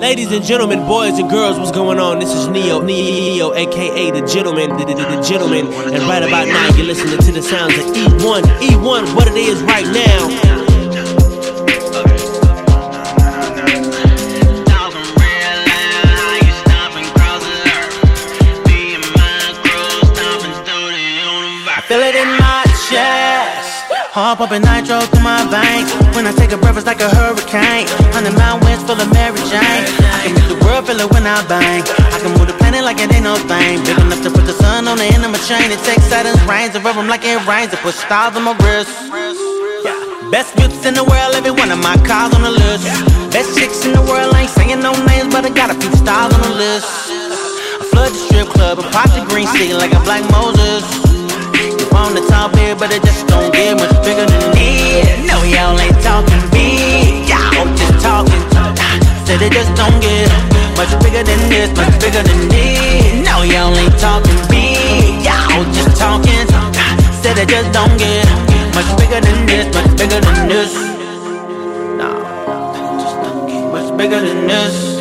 Ladies and gentlemen, boys and girls, what's going on? This is Ne-Yo, Ne-Yo, aka the gentleman, the, the, the gentleman. And right about now, you're listening to the sounds of E1, E1, what it is right now. Chest. Heart pumping nitro through my veins. When I take a breath, it's like a hurricane. Hundred mile winds full of Mary Jane. I can make the world feel it when I bang. I can move the planet like it ain't no thing. Big enough to put the sun on the end of my chain. It takes Saturn's rains and rub them like it rains. It put stars on my wrist. Best whips in the world, every one of my cars on the list. Best chicks in the world, ain't saying no names, but I got a few stars on the list. I flood the strip club, and pop the green sea like a black Moses on the top here, but it just don't bigger much bigger than this. No, y'all ain't talking me. y'all just talking. Said it just don't get much bigger than this, much bigger than this. No, much bigger than this.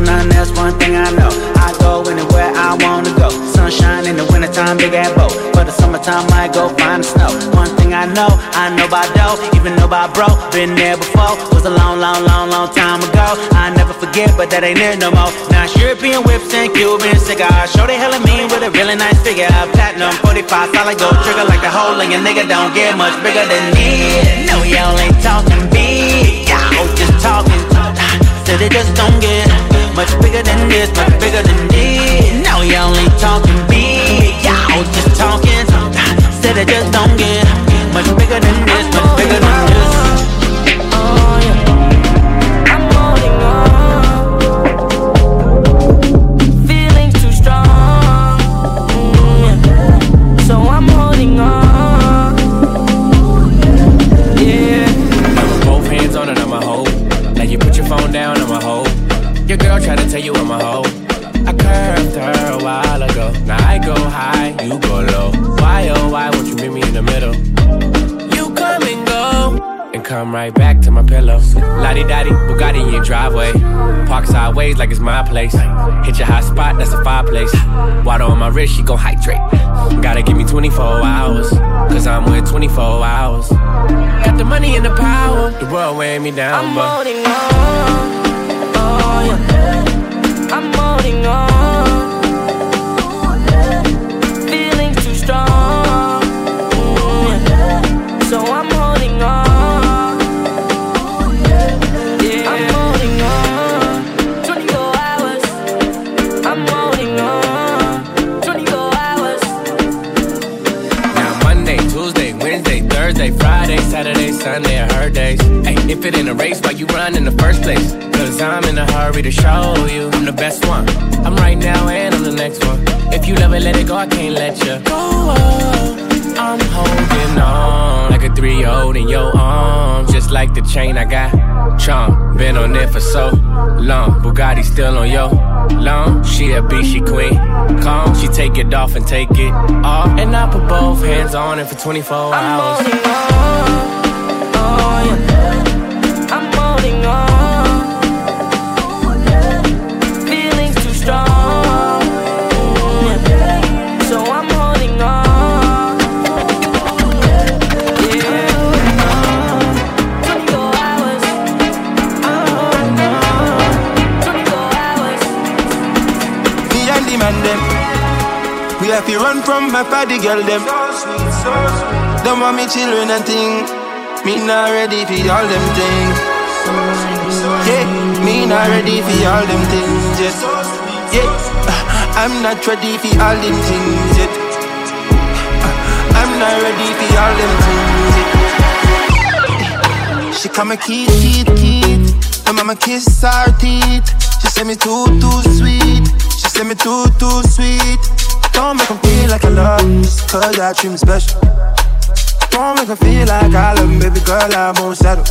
Know nothing else, one thing I know. I go anywhere I wanna go. Sunshine in the wintertime, big ass boat. For the summertime, I go find the snow. One thing I know, I know about dough. Even know about bro, been there before. Was a long, long, long, long time ago. I never forget, but that ain't it no more. Now it's European whips and Cuban cigars. Show they hella mean with a really nice figure Platinum. 45 solid gold trigger Like the hole in your nigga. Don't get much bigger than me. No, y'all ain't talking big my place. Hit your hot spot, that's a fireplace. Water on my wrist, she gon' hydrate. Gotta give me 24 hours, cause I'm with 24 hours. Got the money and the power, the world weighing me down, I'm but. holding on. Oh, yeah. I'm holding on. If it ain't a race, why you run in the first place? Cause I'm in a hurry to show you I'm the best one. I'm right now and I'm the next one. If you never let it go, I can't let you go. I'm holding on like a three year old in your arms. Just like the chain I got. Charm, been on it for so long. Bugatti still on yo. Long, she a beast, she queen. Calm, she take it off and take it off. And I put both hands on it for 24 I'm hours. From my party girl them. Don't want me children and thing. Me not ready for all them things. Yeah, me not ready for all them things yet. Yeah, I'm not ready for all them things yet. I'm not ready for all them things yet. She call me Keith, Keith, Keith. My mama kiss her teeth. She say me too, too sweet. She say me too, too sweet. Don't make 'em feel like I love me, cause I treat me special. Don't make 'em feel like I love baby girl, I won't settle.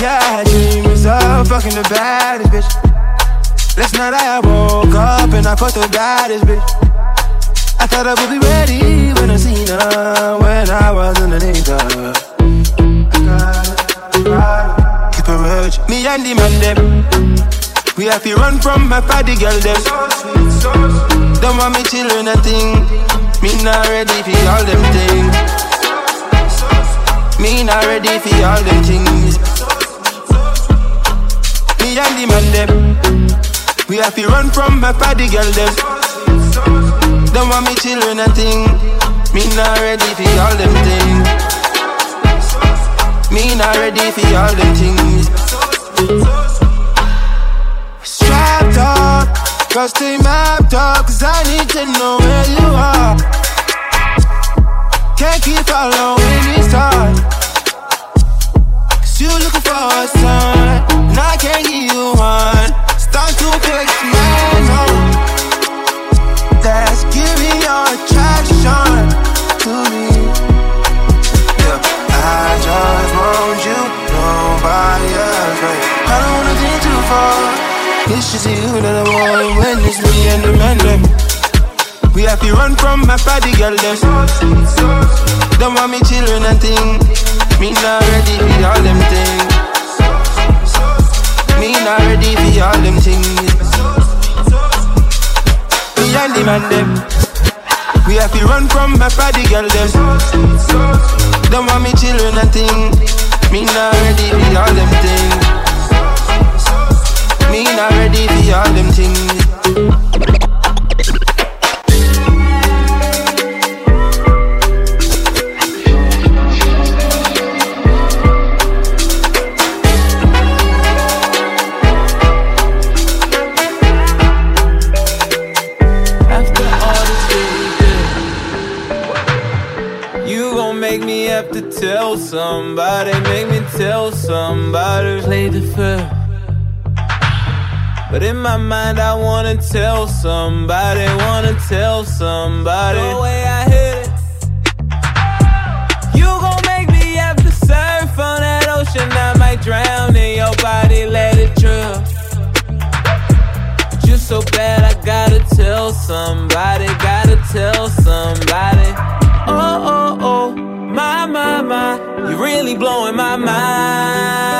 Yeah, I dream myself fucking the baddest bitch. Last night I woke up and I fucked the baddest bitch. I thought I would be ready when I seen her, when I was underneath her. I got it, got it. Me and the man them. We have to run from my party girl them. Don't want me children a thing. Me not ready for all them things. Me not ready for all them things. Me and the man them. We have to run from my party girl them. Don't want me children a thing. Me not ready for all them things. Me not ready for all them things. Strapped up, cause they mapped up, cause I need to know where you are. Can't keep following this time. Cause you looking for a sign, and I can't give you one. Start to text man on. That's giving your attraction to me. Yeah, I just want you, nobody else, right? I don't wanna get too far. It's just you that I want when it's me and the man them. We have to run from my party girl them. Don't want me children and thing. Me not ready for all them things. Me not ready for all them things me and the man them. We have to run from my party girl them. Don't want me children and thing. Me not ready for all them things. Me not ready for all them things. After all that's been good, you gon' make me have to tell somebody, make me tell somebody. Play the field. But in my mind, I wanna tell somebody, wanna tell somebody. The way I hit it. You gon' make me have to surf on that ocean. I might drown in your body, let it drill. But you're so bad, I gotta tell somebody, gotta tell somebody. Oh, oh, oh my, my, my, you're really blowing my mind.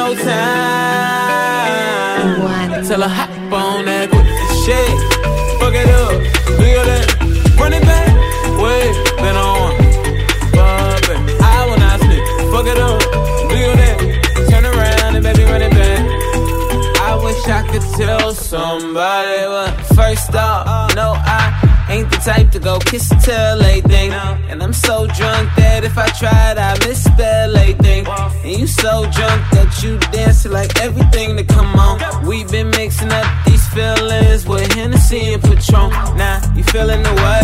No time. What? Tell her hop on that shit. Fuck it up, do your that, run it back, wait, been on. But, I when I slip, fuck it up, do your that, turn around and baby run it back. I wish I could tell somebody, but first off, no, I ain't the type to go kiss and tell anything. And I'm so drunk that if I tried, I misspell anything. And you so drunk that you dance like everything that come on. We've been mixing up these feelings with Hennessy and Patron. Now you feeling the way,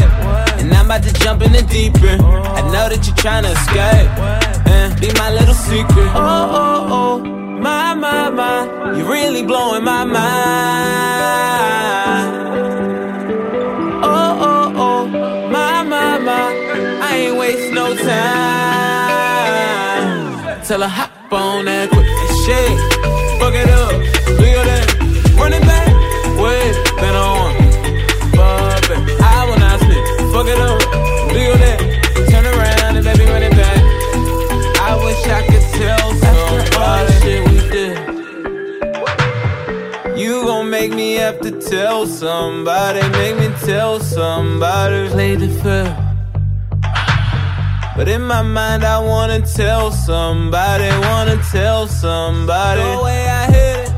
and I'm about to jump in the deep end. I know that you're trying to escape, and uh, be my little secret. Oh, oh, oh my, my, my, you're really blowing my mind. Ain't waste no time. Tell her hop on that quick shit, fuck it up, do your that, run it back, wait, been on, but I will not slip, fuck it up, do your that, turn around and baby run it back. I wish I could tell somebody shit we did. You gon' make me have to tell somebody, make me tell somebody. Play the field. But in my mind, I wanna tell somebody, wanna tell somebody. The way I hit it.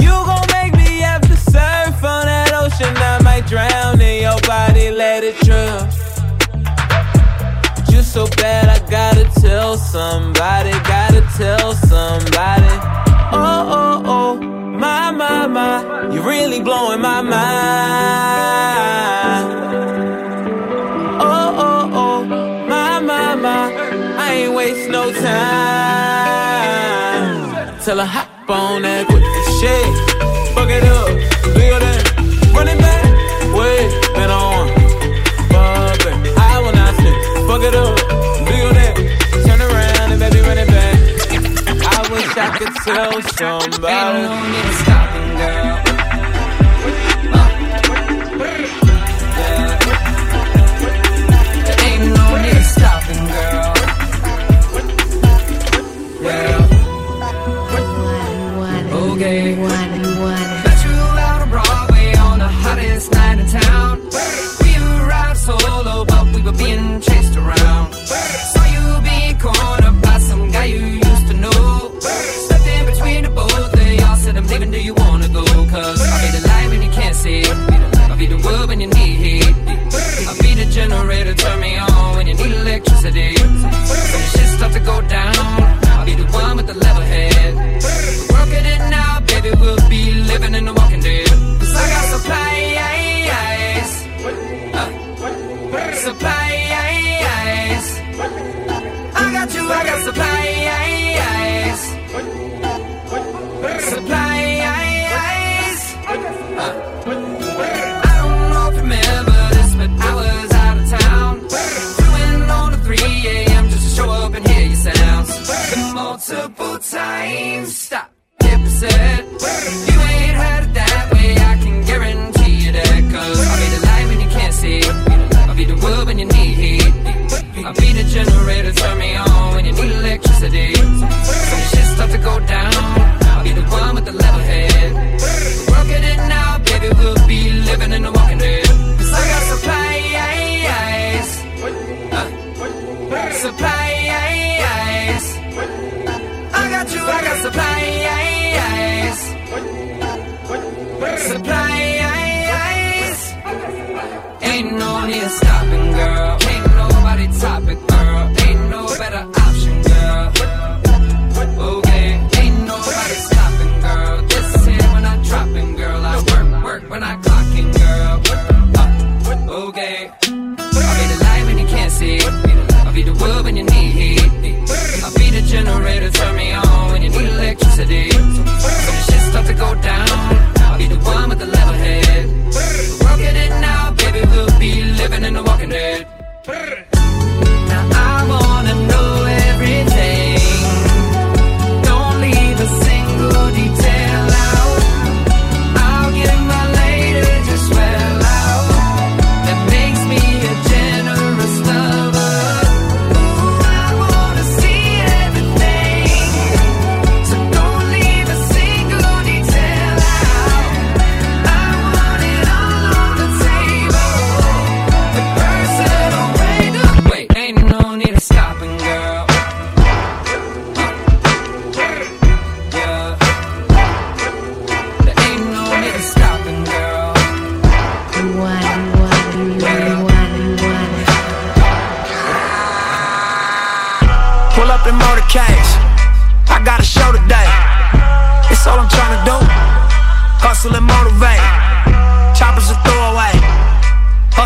You gon' make me have to surf on that ocean. I might drown in your body, let it drill But you so bad, I gotta tell somebody, gotta tell somebody. Oh, oh, oh, my, my, my, you're really blowing my mind. Time. Tell her hop on that quick shit, fuck it up,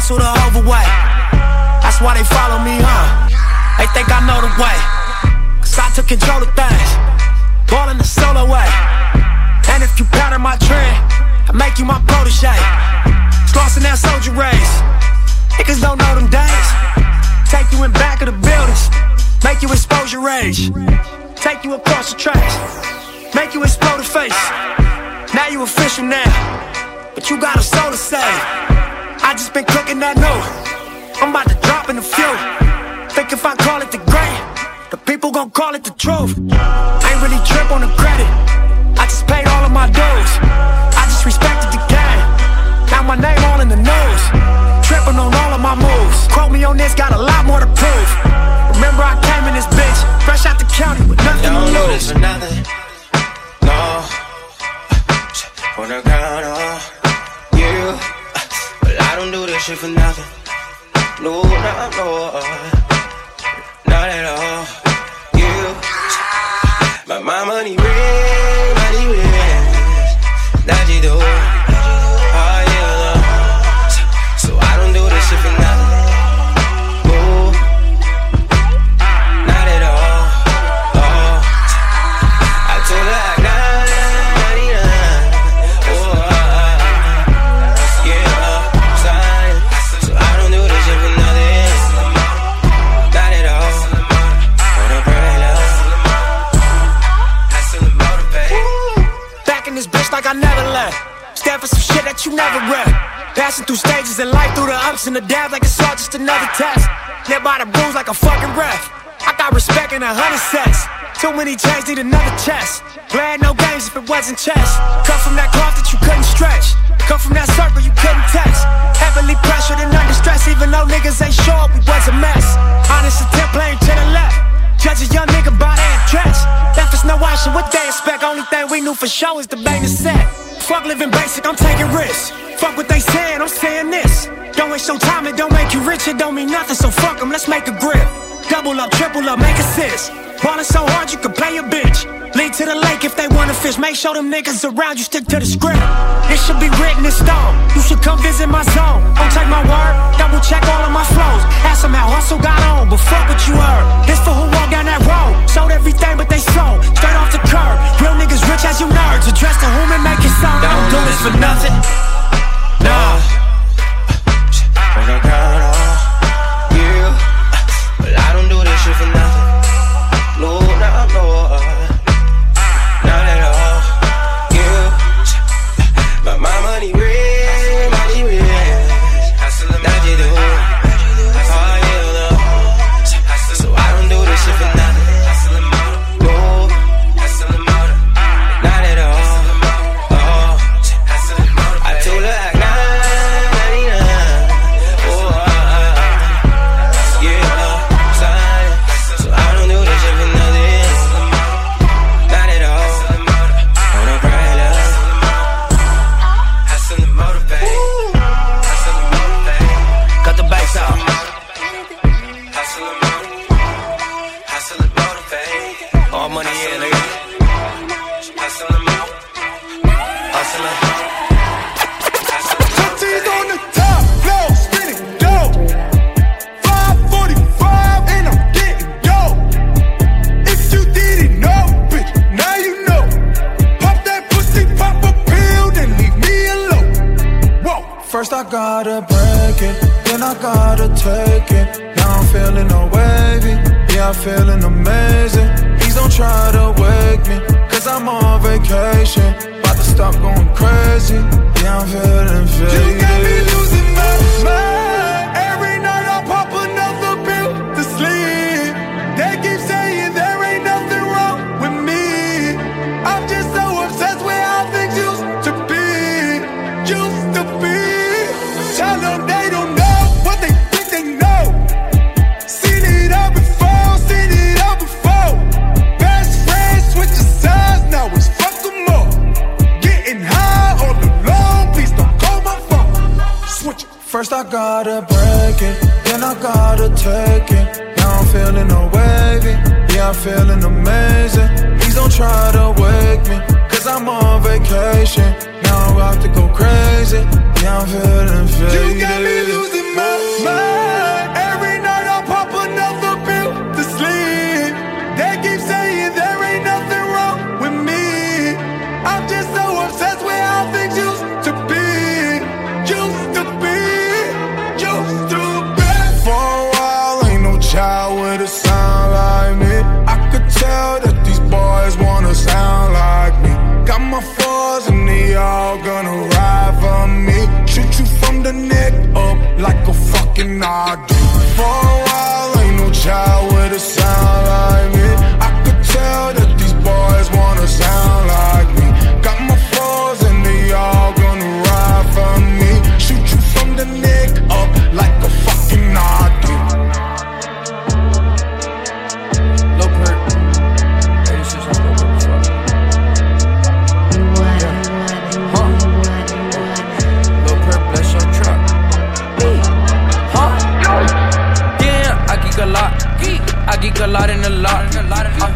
Hustle the overweight. That's why they follow me, huh? They think I know the way. Cause I took control of things. Ballin' the solo way. And if you pattern my trend, I make you my protege. Slossin' that soldier race. Niggas don't know them days. Take you in back of the buildings. Make you expose your rage. Take you across the tracks. Make you explode the face. Now you official now. But you got a soul to save. I just been cooking that new. I'm about to drop in a few. Think if I call it the great, the people gon' call it the truth. I Ain't really trip on the credit. I just paid all of my dues. I just respected the game. Now my name all in the news. Tripping on all of my moves. Quote me on this, got a lot more to prove. Remember I came in this bitch, fresh out the county with nothing to lose. For nothing. No, no, no. Not at all. You. But my money Passing through stages in life, through the ups and the downs, like it's all just another test. Live by the rules like a fucking ref. I got respect in a hundred sets. Too many chains need another chest. Glad no games if it wasn't chess. Come from that cloth that you couldn't stretch. Come from that circle you couldn't test. Heavily pressured and under stress, even though niggas ain't sure we was a mess. Honest attempt playing to the left. Judge a young nigga by their dress. Left us no option, what they expect? Only thing we knew for sure is the bang the set. Fuck living basic, I'm taking risks. Fuck what they saying, I'm saying this. Don't waste your time, it don't make you rich, it don't mean nothing, so fuck 'em, let's make a grip. Double up, triple up, make assist. Ballin' so hard you can play a bitch. Lead to the lake if they wanna fish. Make sure them niggas around you stick to the script. It should be written in stone. You should come visit my zone. Don't take my word, double check all of my flows. Ask them how hustle got on, but fuck what you heard. This for who down that road. Sold everything but they sold. Straight off the curb. Real niggas a sound like me. I could tell that these boys wanna sound like me. Got my fours and they all gonna ride for me. Shoot you from the neck up like a fucking RD.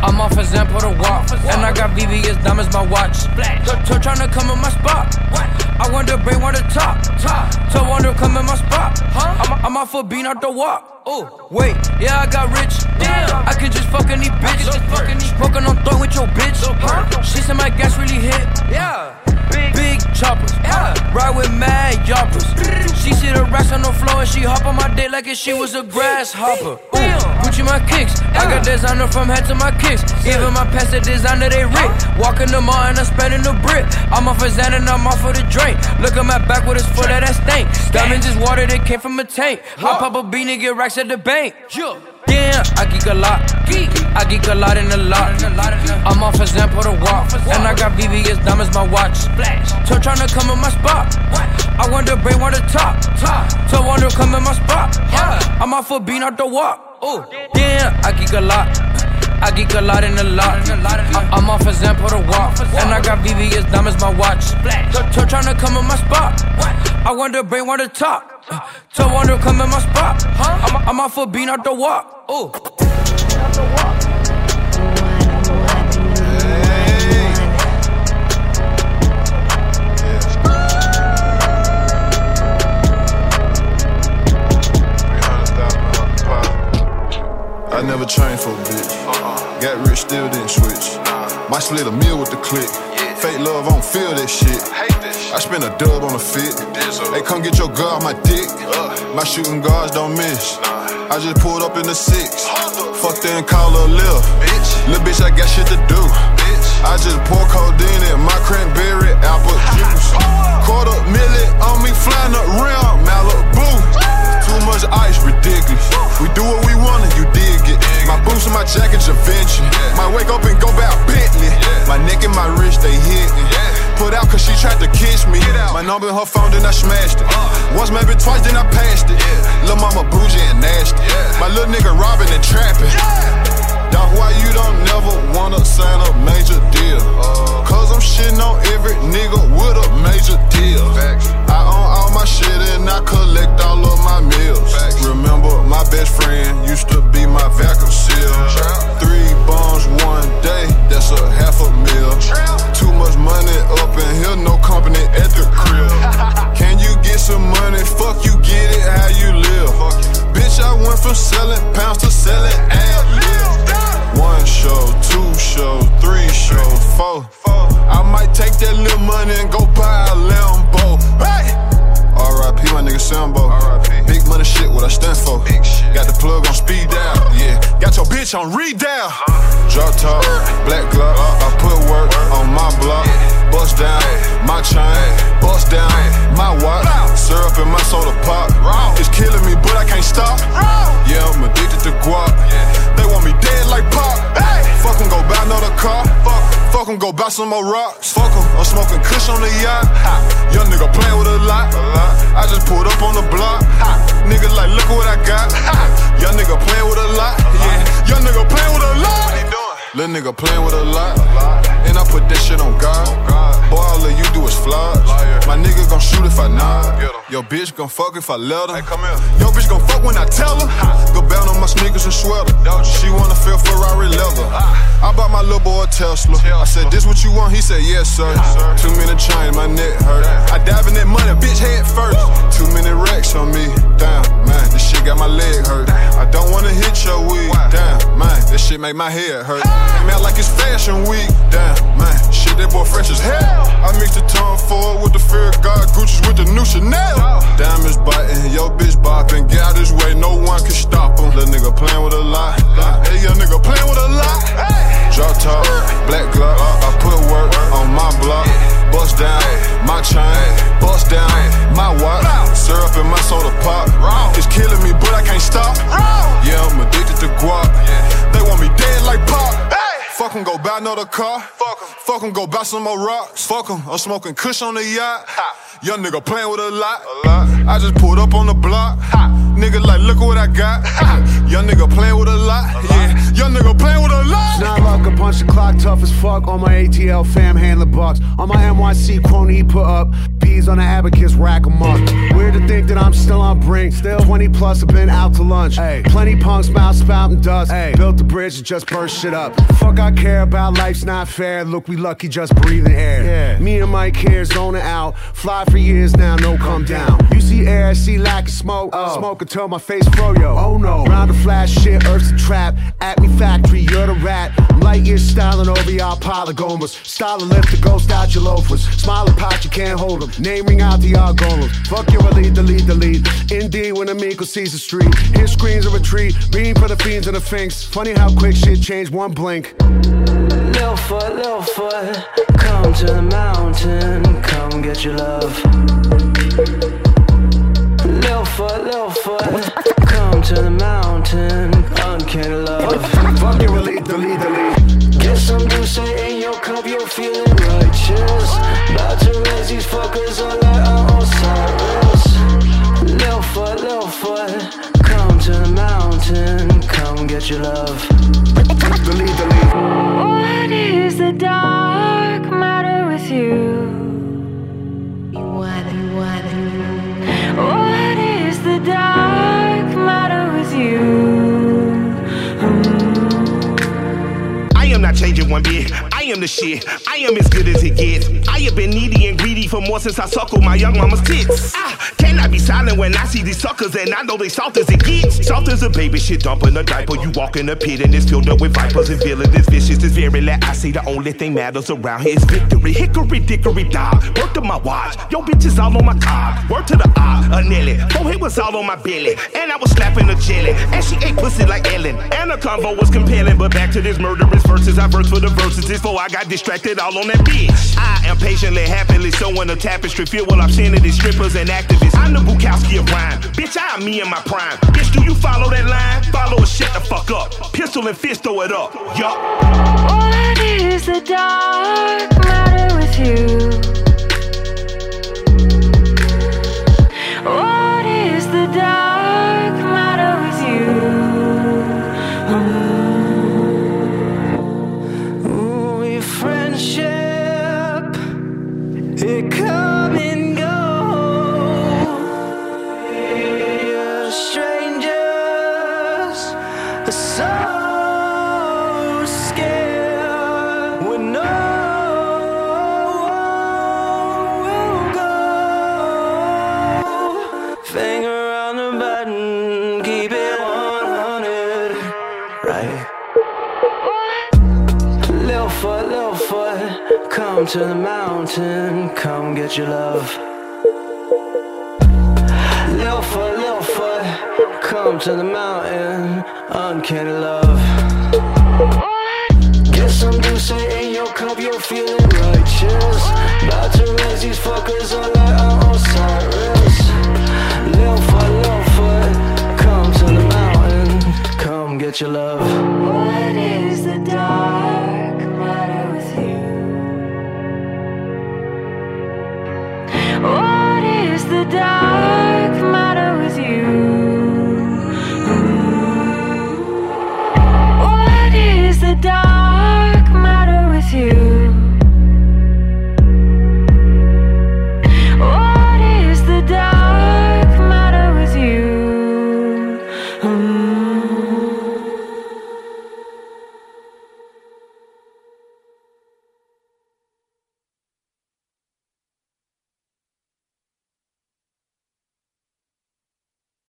I'm off a Zampo to walk. And I got VVS diamonds, my watch. Toe trying to come in my spot. I want to talk, top. Toe wonder, come in my spot. I'm, I'm off a bean out the walk. Oh, wait, yeah, I got rich. Damn, I could just fuck any bitch. Smoking on throw with your bitch. She said my gas really hit. Yeah. Big, big choppers. Yeah. Ride with mad yoppers. She see the racks on the floor and she hop on my dick like if she was a grasshopper. Ooh, Gucci my kicks. I got designer from head to my kicks. Even my pants the designer they rip. Walking the mall and I'm spending the brick. I'm off a Xan and I'm off for the drink. Look at my back with his foot of that stank. Diamonds is water that came from a tank. Hop up a bean and get racks at the bank. Yeah, I geek a lot. I geek a lot in a lot. I'm off a Zampo to walk. And I got VVS diamonds, my watch. So trying to come in my spot. I want to talk, top. Toe wonder, come in my spot. I'm off a bean out the walk. Ooh, yeah, I geek a lot. I geek a lot in a lot. I'm off a Zampo to walk. And I got VVS diamonds, my watch. So trying to come in my spot. I wonder, brain want to top. Toe to come in my spot. Huh? I'm, I'm off a bean out the walk. Ooh. I never trained for a bitch. Got rich, still didn't switch. Might split a meal with the click. Fake love, I don't feel that shit. I spend a dub on a fit. Hey, come get your girl, my dick. My shooting guards don't miss. I just pulled up in the six. Fucked her and call her Lil. Little bitch, I got shit to do. I just pour codeine in my cranberry apple juice. Kiss me. My number her phone, then I smashed it. Once, maybe twice, then I passed it. Lil' mama bougie and nasty. My little nigga robbing and trapping. Dog, why you don't never wanna sign a major deal? Cause I'm shitting on every nigga with a major deal. I own all my shit and I collect all of my meals. Remember, my best friend used to be my vacuum seal. Three bombs one day, that's a half a meal. Too much money up in here, no company at the crib. Can you get some money? Fuck you, get it how you live. Bitch, I went from selling pounds to selling ad libs. Bitch on down. Drop top, black glove. I put work on my block. Bust down, my chain. Bust down, my watch. Syrup in my soda pop. It's killing me, but I can't stop. Yeah, I'm addicted to guap. They want me dead like pop. Fuck 'em, go buy another car. Fuck 'em, go buy some more rocks. Fuck 'em, I'm smoking kush on the yacht. Young nigga playing with a lot. a lot. I just pulled up on the block. Nigga like, look what I got. Young nigga playing with a lot. Yeah, young nigga playing with a lot. Little nigga playing with a lot. And I put that shit on God. Boy, all you do is flies. My nigga gon' shoot if I nod. Your bitch gon' fuck if I let her. Your bitch gon' fuck when I tell her. Go bound on my sneakers and sweater. She wanna feel Ferrari leather. I bought my little boy a Tesla. I said, This what you want? He said, Yes, sir. Too many chains, my neck hurt. I dive in that money, bitch, head first. Too many racks on me. Damn, man, this shit got my leg hurt. I don't wanna hit your weed. Damn, man, this shit make my head hurt. Came out like it's fashion week. Damn, man, shit, that boy fresh as hell. I mix the tongue forward with the fear of God, Gucci's with the new Chanel. Diamonds biting, yo bitch bopping. Get out his way, no one can stop him. Little nigga playing with a lot. Hey, young nigga playing with a lot. Drop top, black glove. I put work on my block. Bust down, my chain. Bust down, my watch. Syrup in my soda pop. It's killing me, but I can't stop. Yeah, I'm addicted to guap. They want me dead like pop. Fuck 'em, go buy another car. Fuck 'em, fuck 'em, go buy some more rocks. Fuck 'em, I'm smoking kush on the yacht. Young nigga playing with a lot. a lot. I just pulled up on the block. Nigga like, look what I got. Young nigga playing with a lot. Yeah, young nigga playing with a lot. Not luck, I punch the clock tough as fuck on my ATL fam handler bucks. On my NYC crony he put up. Bees on the abacus rack, 'em up. Weird to think that I'm still on brink. Still 20 plus, I've been out to lunch. Hey, plenty punks, mouth spouting dust. Hey, built the bridge and just burst shit up. Fuck, I care about life's not fair. Look, we lucky just breathing air. Yeah. Me and Mike here zoning out. Fly for years now, no come down. You see air, I see lack of smoke. Oh. Smoke until my face froyo. Oh no. Round the flash shit, Earth's a trap. At me factory, you're the rat. Light years styling over y'all polygomas. Styling lift the ghost out your loafers. Smiling pot, you can't hold them. Name ring out the all. Fuck your lead, delete, delete. Indeed, when Amigo sees the street. Hear screams of retreat. Beam for the fiends and the finks. Funny how quick shit changed one blink. Little foot, little foot, come to the mountain, come get your love. Little foot, come to the mountain, uncanny love. Fuck your delete, delete, delete. Get some juice in your cup, you're feeling righteous. About to raise these fuckers up like I'm Osiris. Little foot, little foot, come to the mountain, come get your love. One bit. I am the shit. I am as good as it gets. I have been needy and greedy for more since I suckled my young mama's tits. Ah, can I be silent when I see these suckers and I know they soft as it gets? Soft as a baby shit dumping a diaper. You walk in a pit and it's filled up with vipers and villains. This vicious is very let I see the only thing matters around here is victory. Hickory dickory dog. Work to my watch. Yo bitch is all on my cock. Word to the eye, a Nelly. Forehead was all on my belly. And I was slapping a jelly. And she ate pussy like Ellen. And the convo was compelling. But back to this murderous verses. I verse for the verses before I got distracted all on that bitch. I am patiently, happily sewing a tapestry filled with obscenity strippers and activists. I'm the Bukowski of rhyme. Bitch, I am me in my prime. Bitch, do you follow that line? Follow or shut the fuck up. Pistol and fist, throw it up. Yup. What is the dark matter with you? Feeling righteous. About to raise these fuckers all like I'm Osiris. Lil foot, lil foot, come to the mountain, come get your love.